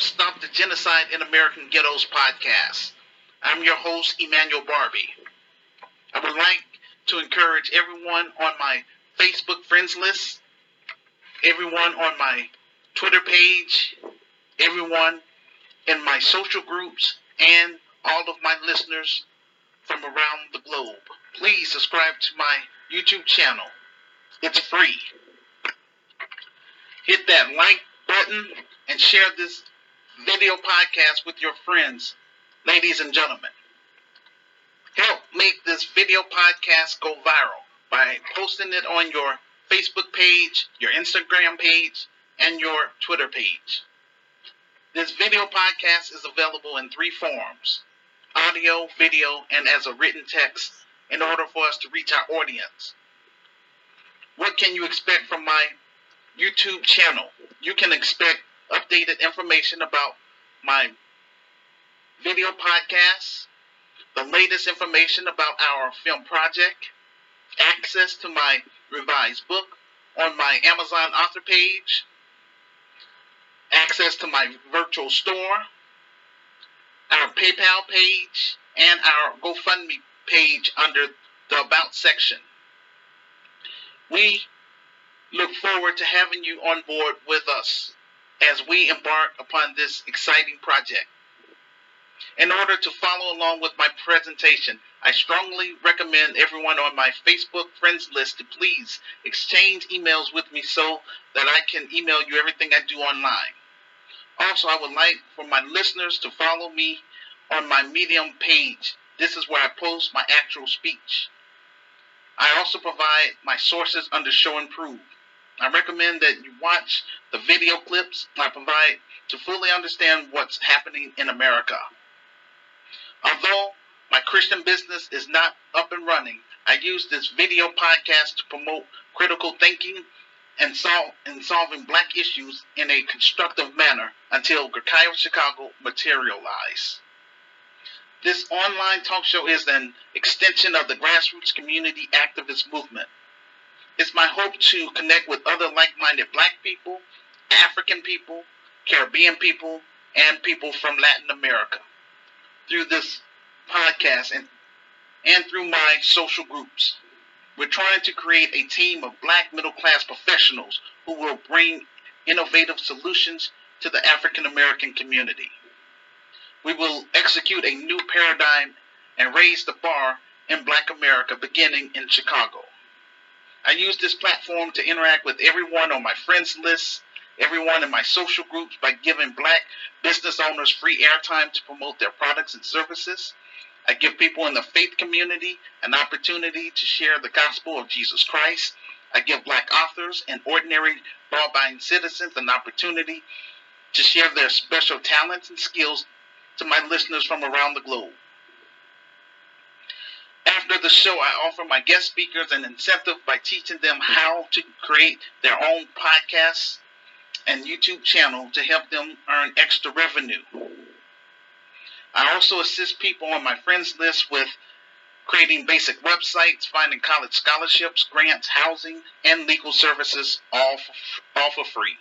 Stop the Genocide in American Ghettos podcast. I'm your host, Emmanuel Barbie. I would like to encourage everyone on my Facebook friends list, everyone on my Twitter page, everyone in my social groups, and all of my listeners from around the globe. Please subscribe to my YouTube channel. It's free. Hit that like button and share this video podcast with your friends, ladies and gentlemen. Help make this video podcast go viral by posting it on your Facebook page, your Instagram page, and your Twitter page. This video podcast is available in three forms audio, video, and as a written text in order for us to reach our audience. What can you expect from my YouTube channel? You can expect updated information about my video podcasts, the latest information about our film project, access to my revised book on my Amazon author page, access to my virtual store, our PayPal page, and our GoFundMe page under the About section. We look forward to having you on board with us as we embark upon this exciting project. In order to follow along with my presentation, I strongly recommend everyone on my Facebook friends list to please exchange emails with me so that I can email you everything I do online. Also, I would like for my listeners to follow me on my Medium page. This is where I post my actual speech. I also provide my sources under Show and Prove. I recommend that you watch the video clips I provide to fully understand what's happening in America. Although my Christian business is not up and running, I use this video podcast to promote critical thinking and, sol- and solving black issues in a constructive manner until Grekai Chicago materialize. This online talk show is an extension of the grassroots community activist movement. It's my hope to connect with other like minded black people, African people, Caribbean people, and people from Latin America through this podcast and, and through my social groups. We're trying to create a team of black middle class professionals who will bring innovative solutions to the African American community. We will execute a new paradigm and raise the bar in black America beginning in Chicago. I use this platform to interact with everyone on my friends list, everyone in my social groups by giving black business owners free airtime to promote their products and services. I give people in the faith community an opportunity to share the gospel of Jesus Christ. I give black authors and ordinary law abiding citizens an opportunity to share their special talents and skills to my listeners from around the globe. After the show, I offer my guest speakers an incentive by teaching them how to create their own podcasts and YouTube channel to help them earn extra revenue. I also assist people on my friends list with creating basic websites, finding college scholarships, grants, housing, and legal services all for, all for free.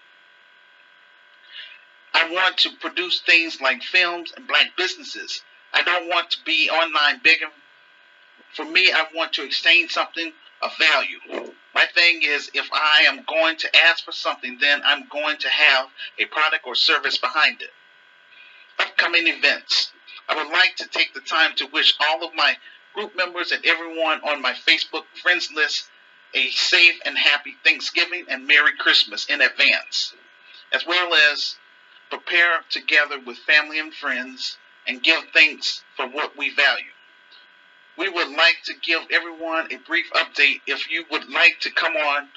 I want to produce things like films and black businesses. I don't want to be online begging. For me, I want to exchange something of value. My thing is, if I am going to ask for something, then I'm going to have a product or service behind it. Upcoming events. I would like to take the time to wish all of my group members and everyone on my Facebook friends list a safe and happy Thanksgiving and Merry Christmas in advance, as well as prepare together with family and friends, and give thanks for what we value. We would like to give everyone a brief update. If you would like to come on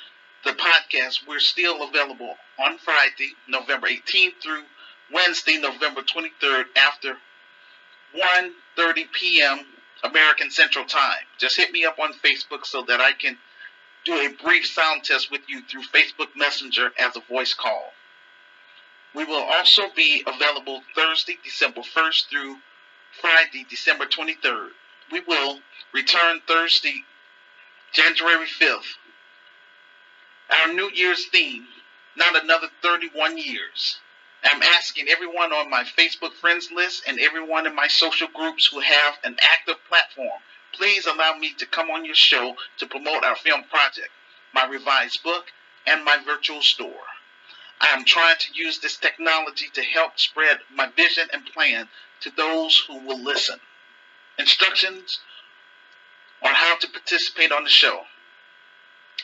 the podcast, we're still available on Friday, November 18th through Wednesday, November 23rd after 1:30 p.m. American Central Time. Just hit me up on Facebook so that I can do a brief sound test with you through Facebook Messenger as a voice call. We will also be available Thursday, December 1st through Friday, December 23rd. We will return Thursday, January 5th. Our New Year's theme, not another 31 years. I'm asking everyone on my Facebook friends list and everyone in my social groups who have an active platform, please allow me to come on your show to promote our film project, my revised book, and my virtual store. I am trying to use this technology to help spread my vision and plan to those who will listen. Instructions on how to participate on the show.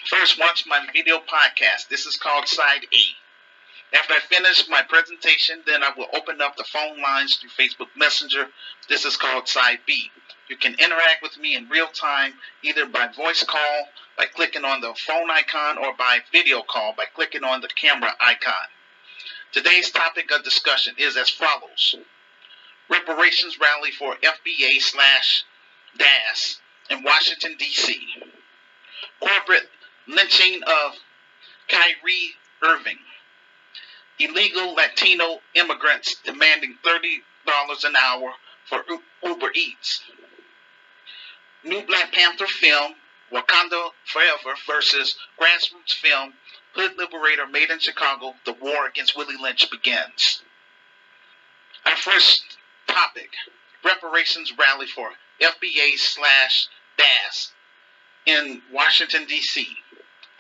First, watch my video podcast. This is called Side A. After I finish my presentation, then I will open up the phone lines through Facebook Messenger. This is called Side B. You can interact with me in real time either by voice call by clicking on the phone icon or by video call by clicking on the camera icon. Today's topic of discussion is as follows. Reparations rally for FBA slash DAS in Washington, D.C. Corporate lynching of Kyrie Irving. Illegal Latino immigrants demanding $30 an hour for Uber Eats. New Black Panther film Wakanda Forever versus grassroots film Hood Liberator Made in Chicago, The War Against Willie Lynch begins. Our first topic, reparations rally for FBA slash DAS in Washington, D.C.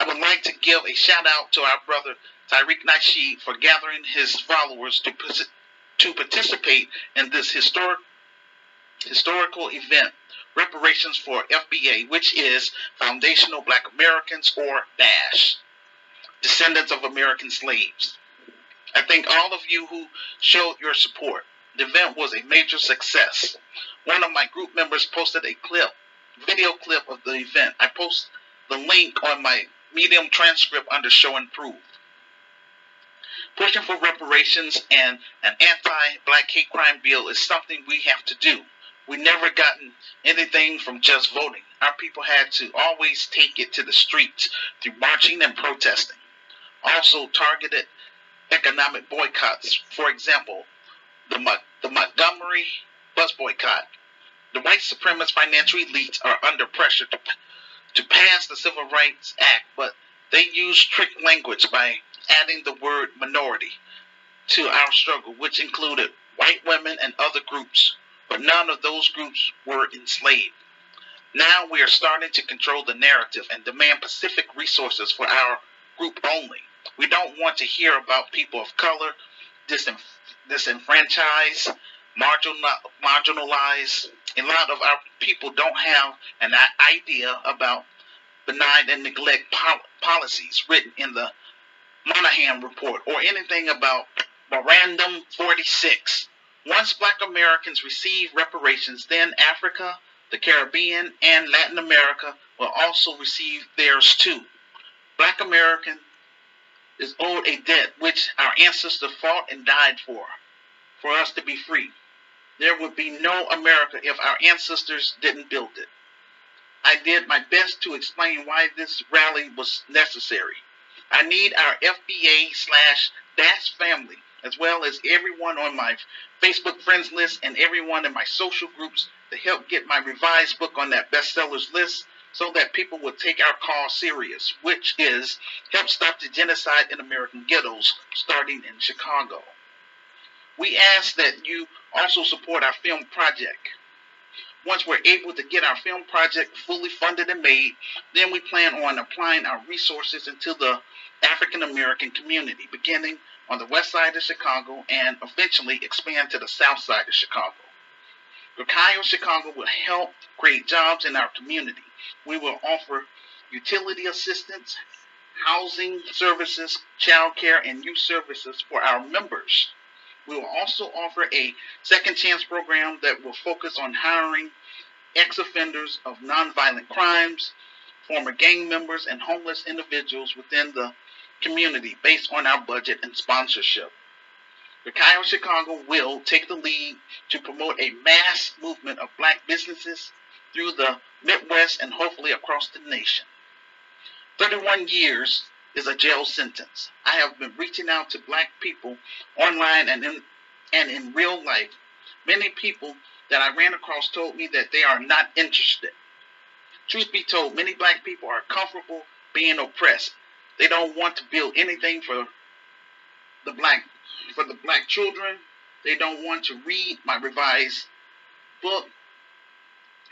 I would like to give a shout out to our brother Tariq Nasheed for gathering his followers to, to participate in this historic historical event reparations for FBA, which is Foundational Black Americans or DASH, descendants of American slaves. I thank all of you who showed your support. The event was a major success. One of my group members posted a clip, video clip of the event. I post the link on my Medium transcript under show and prove. Pushing for reparations and an anti-black hate crime bill is something we have to do we never gotten anything from just voting. Our people had to always take it to the streets through marching and protesting. Also, targeted economic boycotts. For example, the, the Montgomery bus boycott. The white supremacist financial elites are under pressure to, to pass the Civil Rights Act, but they use trick language by adding the word minority to our struggle, which included white women and other groups but none of those groups were enslaved. Now we are starting to control the narrative and demand Pacific resources for our group only. We don't want to hear about people of color, disenfranchised, marginalized. A lot of our people don't have an idea about benign and neglect policies written in the Moynihan Report or anything about Memorandum 46 once black Americans receive reparations, then Africa, the Caribbean, and Latin America will also receive theirs too. Black American is owed a debt which our ancestors fought and died for, for us to be free. There would be no America if our ancestors didn't build it. I did my best to explain why this rally was necessary. I need our FBA slash DAS family as well as everyone on my Facebook friends list and everyone in my social groups to help get my revised book on that bestsellers list so that people will take our cause serious, which is help stop the genocide in American ghettos starting in Chicago. We ask that you also support our film project. Once we're able to get our film project fully funded and made, then we plan on applying our resources into the African American community, beginning on the west side of Chicago and eventually expand to the south side of Chicago. Gukayo Chicago will help create jobs in our community. We will offer utility assistance, housing services, child care, and youth services for our members. We will also offer a second chance program that will focus on hiring ex offenders of nonviolent crimes, former gang members, and homeless individuals within the community based on our budget and sponsorship. The Gukayo Chicago will take the lead to promote a mass movement of black businesses through the Midwest and hopefully across the nation. 31 years is a jail sentence. I have been reaching out to black people online and in, and in real life. Many people that I ran across told me that they are not interested. Truth be told, many black people are comfortable being oppressed they don't want to build anything for the black for the black children. They don't want to read my revised book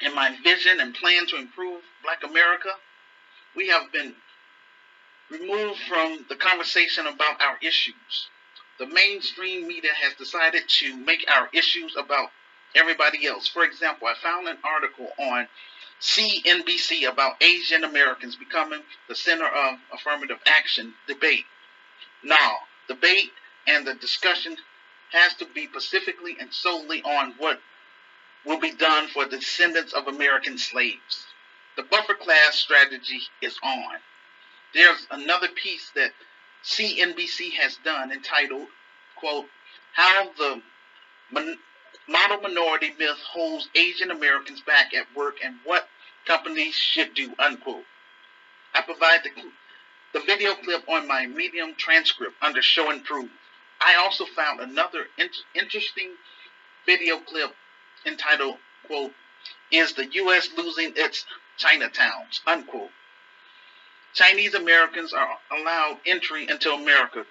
and my vision and plan to improve Black America. We have been removed from the conversation about our issues. The mainstream media has decided to make our issues about everybody else. For example, I found an article on CNBC about Asian Americans becoming the center of affirmative action debate. Now, debate and the discussion has to be specifically and solely on what will be done for descendants of American slaves. The buffer class strategy is on. There's another piece that CNBC has done entitled, quote, How the model minority myth holds Asian Americans back at work and what companies should do, unquote. I provide the, the video clip on my Medium transcript under Show and Prove. I also found another in- interesting video clip entitled, quote, Is the U.S. losing its Chinatowns, unquote. Chinese Americans are allowed entry into America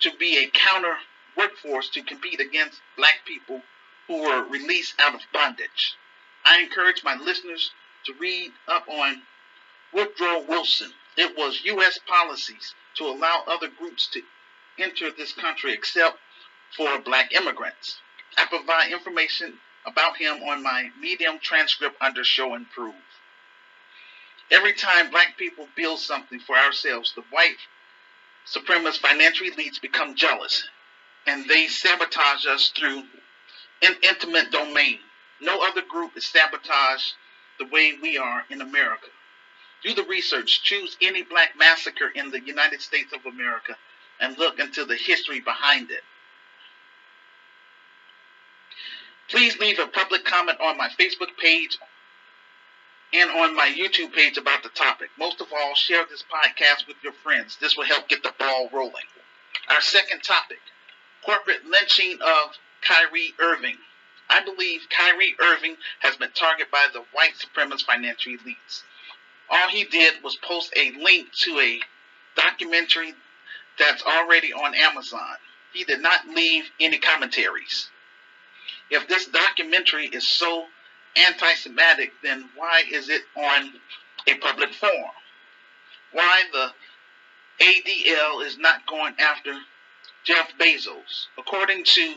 to be a counter workforce to compete against black people who were released out of bondage. I encourage my listeners to read up on Woodrow Wilson. It was U.S. policies to allow other groups to enter this country except for black immigrants. I provide information about him on my Medium transcript under Show and Prove. Every time black people build something for ourselves, the white supremacist financial elites become jealous and they sabotage us through an eminent domain. No other group is sabotaged the way we are in America. Do the research, choose any black massacre in the United States of America, and look into the history behind it. Please leave a public comment on my Facebook page and on my YouTube page about the topic. Most of all, share this podcast with your friends. This will help get the ball rolling. Our second topic corporate lynching of Kyrie Irving. I believe Kyrie Irving has been targeted by the white supremacist financial elites. All he did was post a link to a documentary that's already on Amazon. He did not leave any commentaries. If this documentary is so anti Semitic, then why is it on a public forum? Why the ADL is not going after Jeff Bezos? According to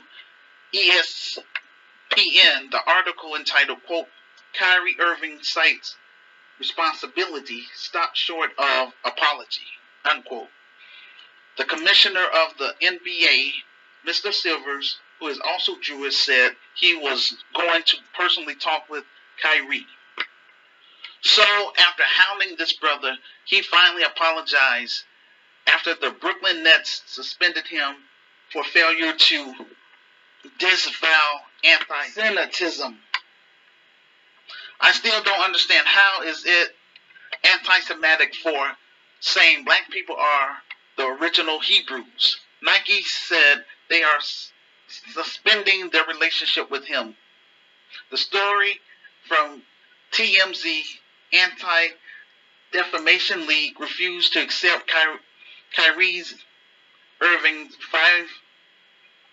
ESPN, the article entitled, quote, Kyrie Irving cites responsibility stopped short of apology, unquote. The commissioner of the NBA, Mr. Silvers, who is also Jewish, said he was going to personally talk with Kyrie. So, after hounding this brother, he finally apologized after the Brooklyn Nets suspended him for failure to disavow anti-Semitism. I still don't understand how is it anti-Semitic for saying black people are the original Hebrews. Nike said they are suspending their relationship with him. The story from TMZ Anti Defamation League refused to accept Ky- Irving's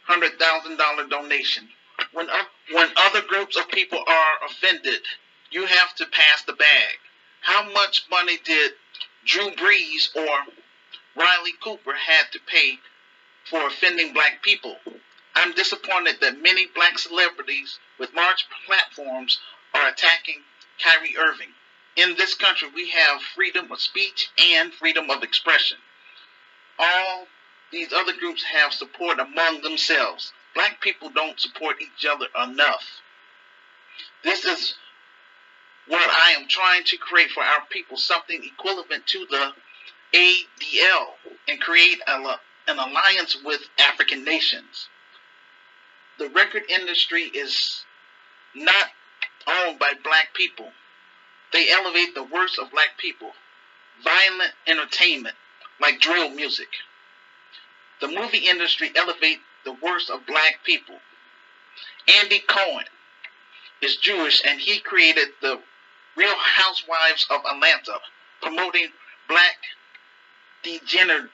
$500,000 donation. When, when other groups of people are offended, you have to pass the bag. How much money did Drew Brees or Riley Cooper had to pay for offending black people? I'm disappointed that many black celebrities with large platforms are attacking Kyrie Irving. In this country, we have freedom of speech and freedom of expression. All these other groups have support among themselves. Black people don't support each other enough. This is what I am trying to create for our people something equivalent to the ADL and create a, an alliance with African nations the record industry is not owned by black people. They elevate the worst of black people. Violent entertainment, like drill music. The movie industry elevate the worst of black people. Andy Cohen is Jewish and he created the Real Housewives of Atlanta, promoting black degener-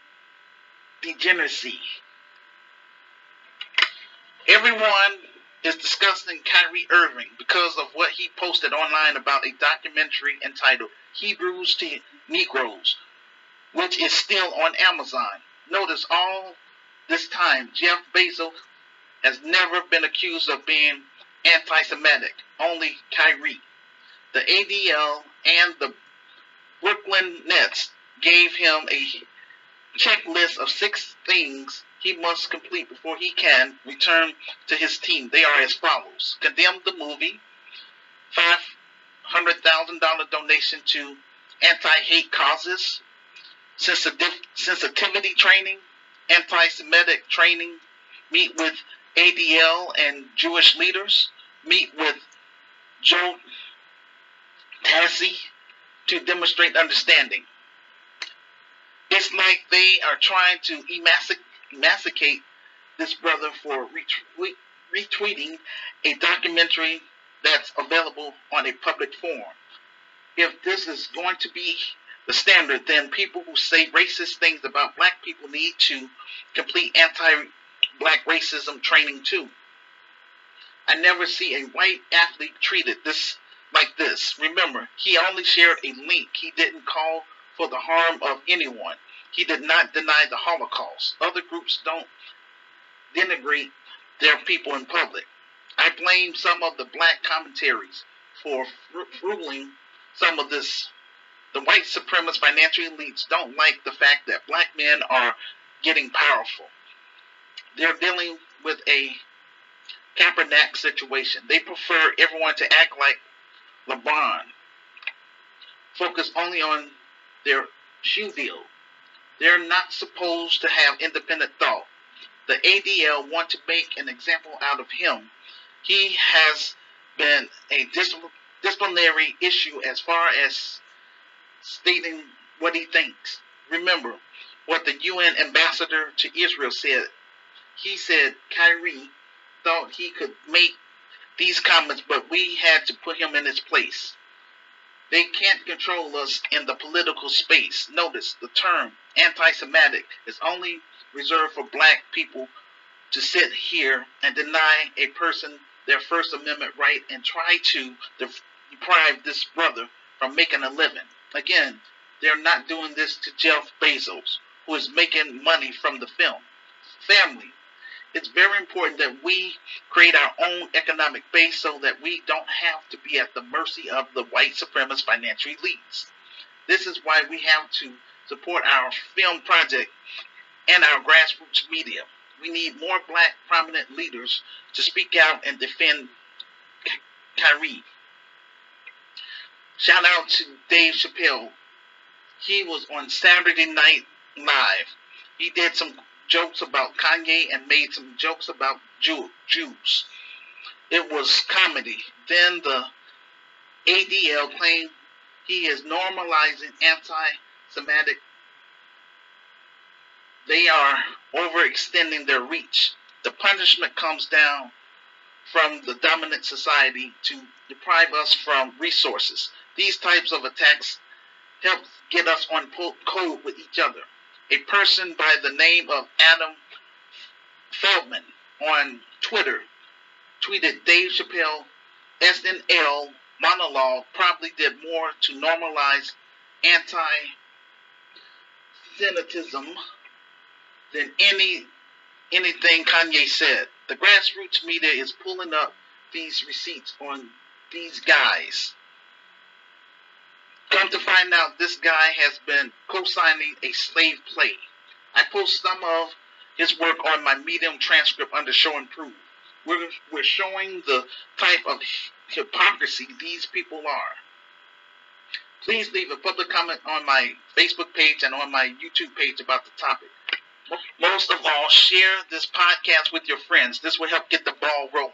degeneracy. Everyone is discussing Kyrie Irving because of what he posted online about a documentary entitled Hebrews to Negroes, which is still on Amazon. Notice all this time, Jeff Bezos has never been accused of being anti Semitic, only Kyrie. The ADL and the Brooklyn Nets gave him a checklist of six things he must complete before he can return to his team. They are as follows. Condemn the movie, $500,000 donation to anti hate causes, sensitivity training, anti Semitic training, meet with ADL and Jewish leaders, meet with Joe Tsai to demonstrate understanding. It's like they are trying to emasculate this brother for retweet, retweeting a documentary that's available on a public forum. If this is going to be the standard, then people who say racist things about black people need to complete anti black racism training too. I never see a white athlete treated this like this. Remember, he only shared a link. He didn't call for the harm of anyone. He did not deny the Holocaust. Other groups don't denigrate their people in public. I blame some of the black commentaries for fueling some of this. The white supremacist financial elites don't like the fact that black men are getting powerful. They're dealing with a Kaepernick situation. They prefer everyone to act like LeBron, focus only on their shoe deal. They're not supposed to have independent thought. The ADL want to make an example out of him. He has been a disciplinary issue as far as stating what he thinks. Remember what the UN ambassador to Israel said. He said Kyrie thought he could make these comments, but we had to put him in his place. They can't control us in the political space. Notice the term anti Semitic is only reserved for black people to sit here and deny a person their First Amendment right and try to deprive this brother from making a living. Again, they're not doing this to Jeff Bezos, who is making money from the film. Family, it's very important that we create our own economic base so that we don't have to be at the mercy of the white supremacist financial elites. This is why we have to support our film project and our grassroots media. We need more black prominent leaders to speak out and defend Kyrie. Shout out to Dave Chappelle. He was on Saturday Night Live. He did some jokes about Kanye and made some jokes about Jew, Jews. It was comedy. Then the ADL claimed he is normalizing anti-Semitic. They are overextending their reach. The punishment comes down from the dominant society to deprive us from resources. These types of attacks help get us on code with each other a person by the name of Adam Feldman on Twitter tweeted Dave Chappelle SNL monologue probably did more to normalize anti-Semitism than any anything Kanye said. The grassroots media is pulling up these receipts on these guys. Come to find out, this guy has been co-signing a slave play. I post some of his work on my Medium transcript under Show and Prove. We're, we're showing the type of hypocrisy these people are. Please leave a public comment on my Facebook page and on my YouTube page about the topic. Most of all, share this podcast with your friends. This will help get the ball rolling.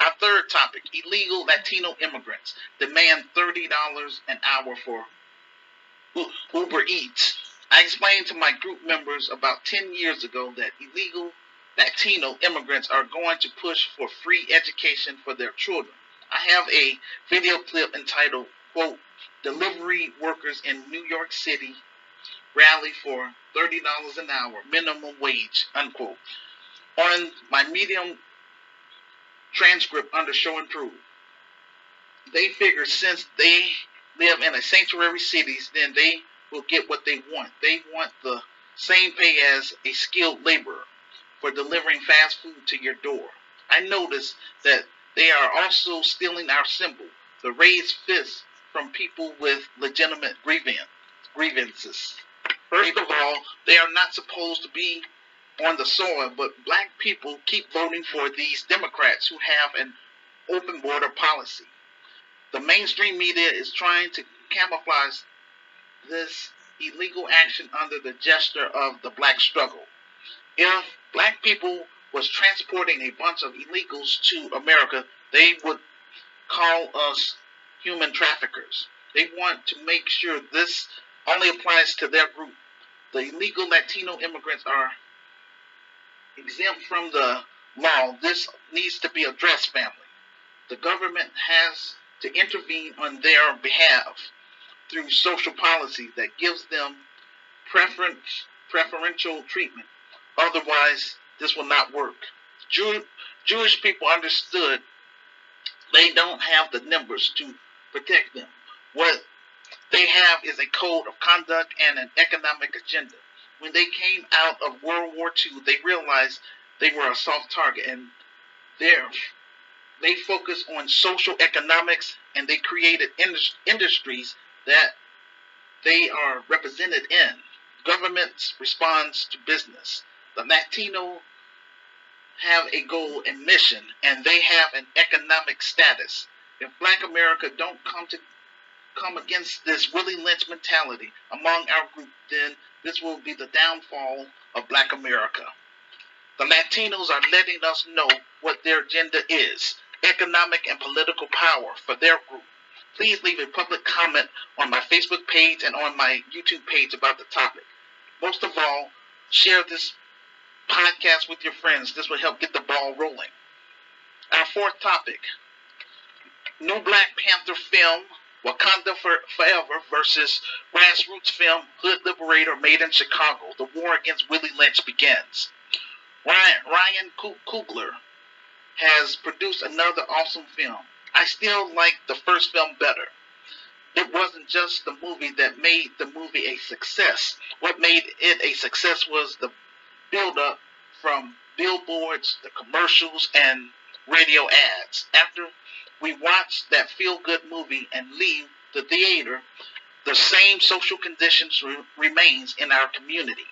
Our third topic illegal Latino immigrants demand $30 an hour for Uber Eats. I explained to my group members about 10 years ago that illegal Latino immigrants are going to push for free education for their children. I have a video clip entitled, quote, Delivery Workers in New York City Rally for $30 an hour, minimum wage, unquote. On my Medium transcript under show and prove. They figure since they live in a sanctuary cities, then they will get what they want. They want the same pay as a skilled laborer for delivering fast food to your door. I notice that they are also stealing our symbol, the raised fist, from people with legitimate grievances. First of all, they are not supposed to be on the soil, but black people keep voting for these Democrats who have an open border policy. The mainstream media is trying to camouflage this illegal action under the gesture of the black struggle. If black people was transporting a bunch of illegals to America, they would call us human traffickers. They want to make sure this only applies to their group. The illegal Latino immigrants are exempt from the law. This needs to be addressed, family. The government has to intervene on their behalf through social policy that gives them preference, preferential treatment. Otherwise, this will not work. Jew, Jewish people understood they don't have the numbers to protect them. What they have is a code of conduct and an economic agenda. When they came out of World War II, they realized they were a soft target and there they focused on social economics and they created industries that they are represented in. Governments responds to business. The Latino have a goal and mission, and they have an economic status. If Black America don't come to come against this Willie Lynch mentality among our group, then this will be the downfall of Black America. The Latinos are letting us know what their agenda is economic and political power for their group. Please leave a public comment on my Facebook page and on my YouTube page about the topic. Most of all, share this podcast with your friends. This will help get the ball rolling. Our fourth topic New Black Panther film Wakanda for, Forever versus grassroots film Hood Liberator made in Chicago. The war against Willie Lynch begins. Ryan, Ryan Coogler has produced another awesome film. I still like the first film better. It wasn't just the movie that made the movie a success. What made it a success was the build up from billboards, the commercials, and radio ads. After we watch that feel good movie and leave the theater, the same social conditions re- remains in our community.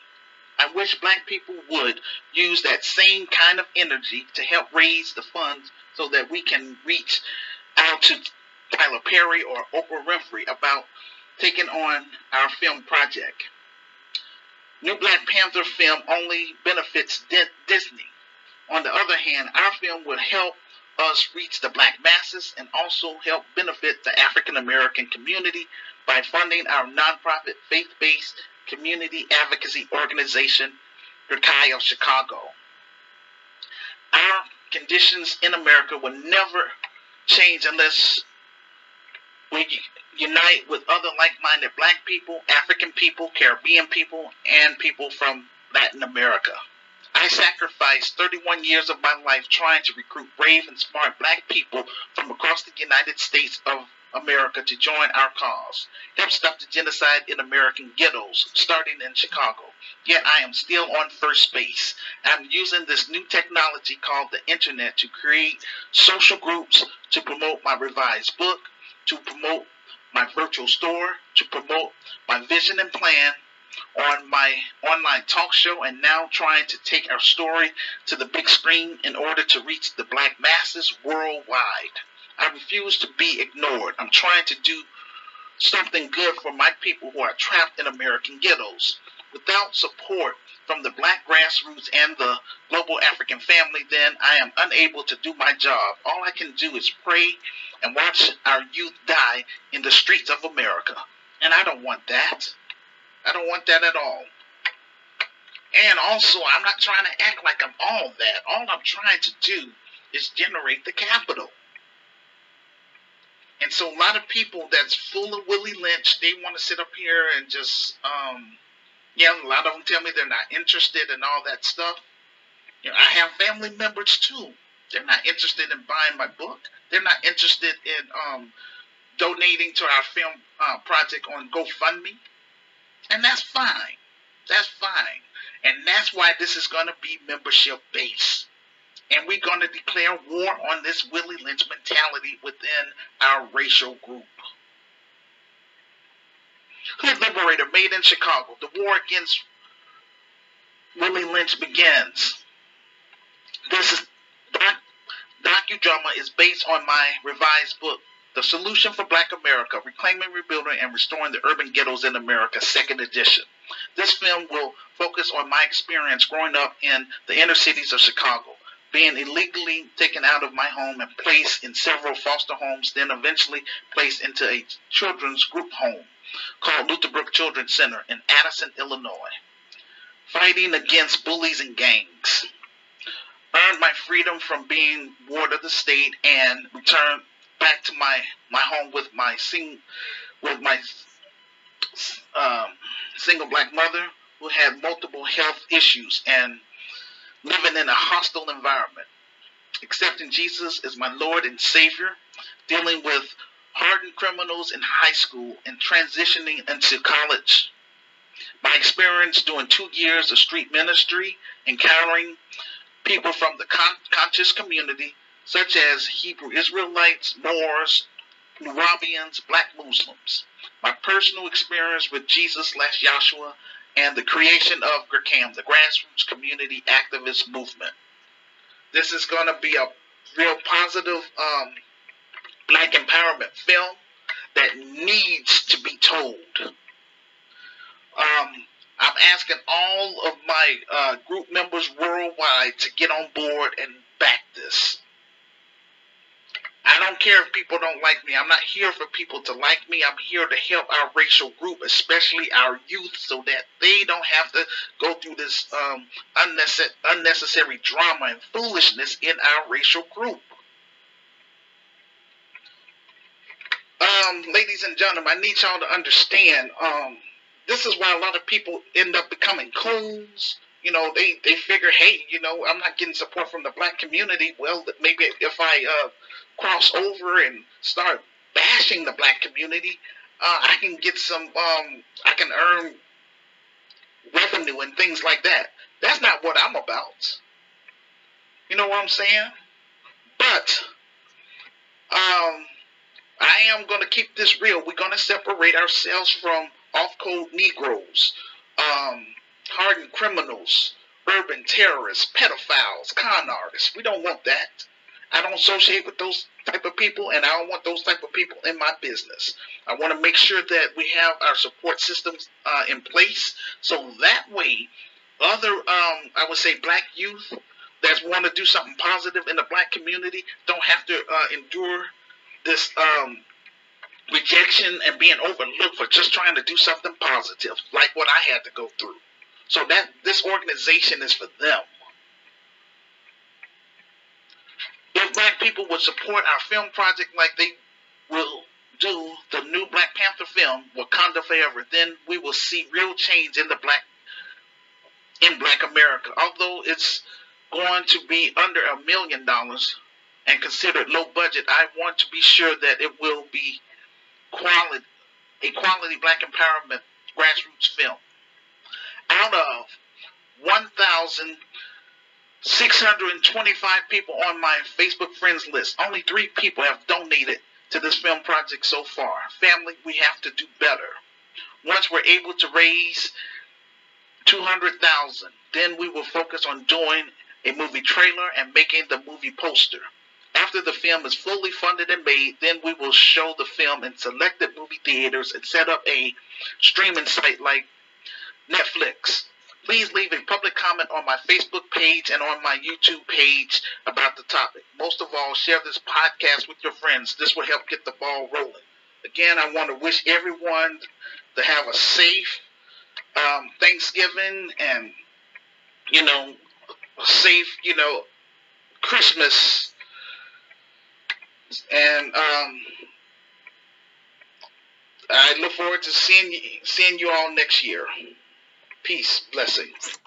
I wish black people would use that same kind of energy to help raise the funds so that we can reach out to Tyler Perry or Oprah Winfrey about taking on our film project. New Black Panther film only benefits Disney. On the other hand, our film will help us reach the black masses and also help benefit the African American community by funding our nonprofit faith based community advocacy organization, Herkai of Chicago. Our conditions in America will never change unless we unite with other like minded black people, African people, Caribbean people, and people from Latin America. I sacrificed 31 years of my life trying to recruit brave and smart black people from across the United States of America to join our cause. Help stop the genocide in American ghettos, starting in Chicago. Yet I am still on first base. I'm using this new technology called the internet to create social groups to promote my revised book, to promote my virtual store, to promote my vision and plan on my online talk show and now trying to take our story to the big screen in order to reach the black masses worldwide. I refuse to be ignored. I'm trying to do something good for my people who are trapped in American ghettos. Without support from the black grassroots and the global African family, then I am unable to do my job. All I can do is pray and watch our youth die in the streets of America. And I don't want that. I don't want that at all. And also, I'm not trying to act like I'm all that. All I'm trying to do is generate the capital. And so a lot of people that's full of Willie Lynch, they want to sit up here and just, um, yeah, a lot of them tell me they're not interested in all that stuff. You know, I have family members too They're not interested in buying my book. They're not interested in um, donating to our film uh, project on GoFundMe. And that's fine. That's fine. And that's why this is going to be membership based. And we're going to declare war on this Willie Lynch mentality within our racial group. Hood Liberator, made in Chicago. The war against Willie Lynch begins. This is doc, docudrama is based on my revised book, The Solution for Black America: Reclaiming, Rebuilding, and Restoring the Urban Ghettos in America, second edition. This film will focus on my experience growing up in the inner cities of Chicago, being illegally taken out of my home and placed in several foster homes, then eventually placed into a children's group home called Lutherbrook Children's Center in Addison, Illinois. Fighting against bullies and gangs. Earned my freedom from being ward of the state and returned back to my, my home with my sing with my um, single black mother who had multiple health issues and living in a hostile environment. Accepting Jesus as my Lord and Savior, dealing with hardened criminals in high school, and transitioning into college. My experience doing two years of street ministry, encountering people from the con- conscious community, such as Hebrew Israelites, Moors, Nubians, Black Muslims. My personal experience with Jesus slash Yahshua and the creation of GRCAM, the Grassroots Community Activist Movement. This is going to be a real positive um, black empowerment film that needs to be told. Um, I'm asking all of my uh, group members worldwide to get on board and back this. I don't care if people don't like me. I'm not here for people to like me. I'm here to help our racial group, especially our youth, so that they don't have to go through this um, unnecessary, unnecessary drama and foolishness in our racial group. Um, ladies and gentlemen, I need y'all to understand. Um, this is why a lot of people end up becoming coons. You know, they they figure, hey, you know, I'm not getting support from the black community. Well, maybe if I uh, cross over and start bashing the black community, uh, I can get some. Um, I can earn revenue and things like that. That's not what I'm about. You know what I'm saying? But um, I am going to keep this real. We're going to separate ourselves from off-code Negroes, um, hardened criminals, urban terrorists, pedophiles, con artists. We don't want that. I don't associate with those type of people, and I don't want those type of people in my business. I want to make sure that we have our support systems uh, in place, so that way, other um, I would say black youth that want to do something positive in the black community don't have to uh, endure this um, rejection and being overlooked for just trying to do something positive, like what I had to go through. So that this organization is for them. If black people would support our film project like they will do the new Black Panther film, Wakanda Forever, then we will see real change in the black in black America. Although it's going to be under a million dollars, and considered low budget, I want to be sure that it will be quality, a quality black empowerment grassroots film. Out of 1,625 people on my Facebook friends list, only three people have donated to this film project so far. Family, we have to do better. Once we're able to raise 200,000, then we will focus on doing a movie trailer and making the movie poster. After the film is fully funded and made, then we will show the film in selected movie theaters and set up a streaming site like Netflix. Please leave a public comment on my Facebook page and on my YouTube page about the topic. Most of all, share this podcast with your friends. This will help get the ball rolling. Again, I want to wish everyone to have a safe um, Thanksgiving and, you know, safe, you know, Christmas and um, I look forward to seeing seeing you all next year. Peace, blessings.